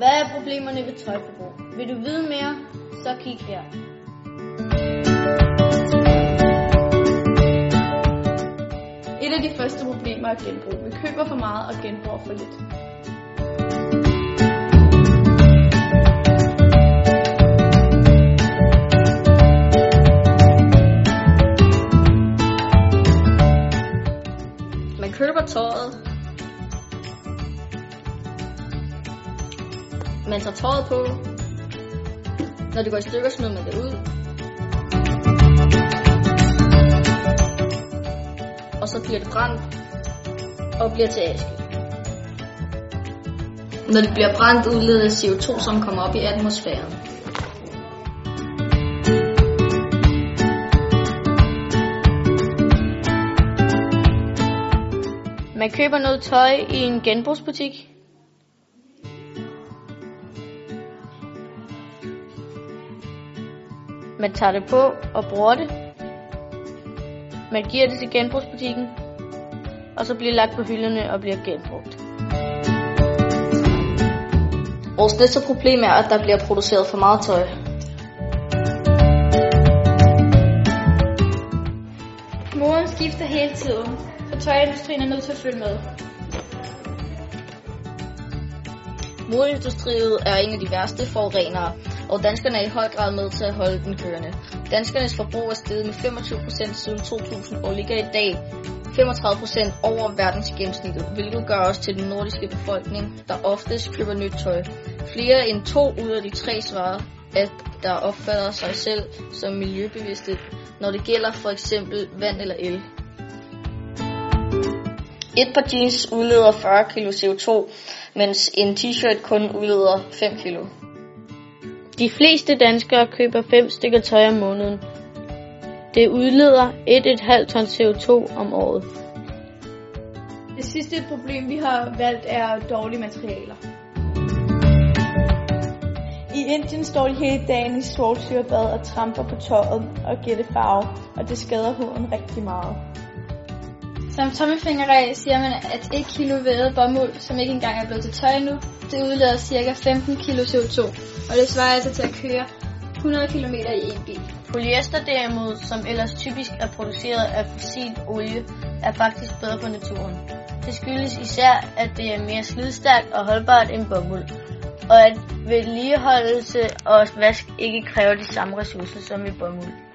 Hvad er problemerne ved tøjforbrug? Vil du vide mere? Så kig her. Et af de første problemer er genbrug. Vi køber for meget og genbruger for lidt. Man køber tøjet. Man tager tøjet på. Når det går i stykker, smider man det ud. Og så bliver det brændt og bliver til aske. Når det bliver brændt, udleder det CO2, som kommer op i atmosfæren. Man køber noget tøj i en genbrugsbutik. Man tager det på og bruger det. Man giver det til genbrugsbutikken, og så bliver det lagt på hylderne og bliver genbrugt. Vores næste problem er, at der bliver produceret for meget tøj. Moden skifter hele tiden, så tøjindustrien er nødt til at følge med. Modeindustriet er en af de værste forurenere, og danskerne er i høj grad med til at holde den kørende. Danskernes forbrug er steget med 25% siden 2000 og ligger i dag 35% over verdensgennemsnittet, hvilket gør os til den nordiske befolkning, der oftest køber nyt tøj. Flere end to ud af de tre svarer, at der opfatter sig selv som miljøbevidste, når det gælder for eksempel vand eller el. Et par jeans udleder 40 kg CO2, mens en t-shirt kun udleder 5 kg. De fleste danskere køber 5 stykker tøj om måneden. Det udleder 1,5 ton CO2 om året. Det sidste problem, vi har valgt, er dårlige materialer. I Indien står de hele dagen i solsyrebad og tramper på tøjet og giver det farve, og det skader huden rigtig meget. Som tommelfingerregel siger man, at 1 kilo vævet bomuld, som ikke engang er blevet til tøj nu, det udleder ca. 15 kg CO2, og det svarer altså til at køre 100 km i en bil. Polyester derimod, som ellers typisk er produceret af fossil olie, er faktisk bedre for naturen. Det skyldes især, at det er mere slidstærkt og holdbart end bomuld, og at vedligeholdelse og vask ikke kræver de samme ressourcer som i bomuld.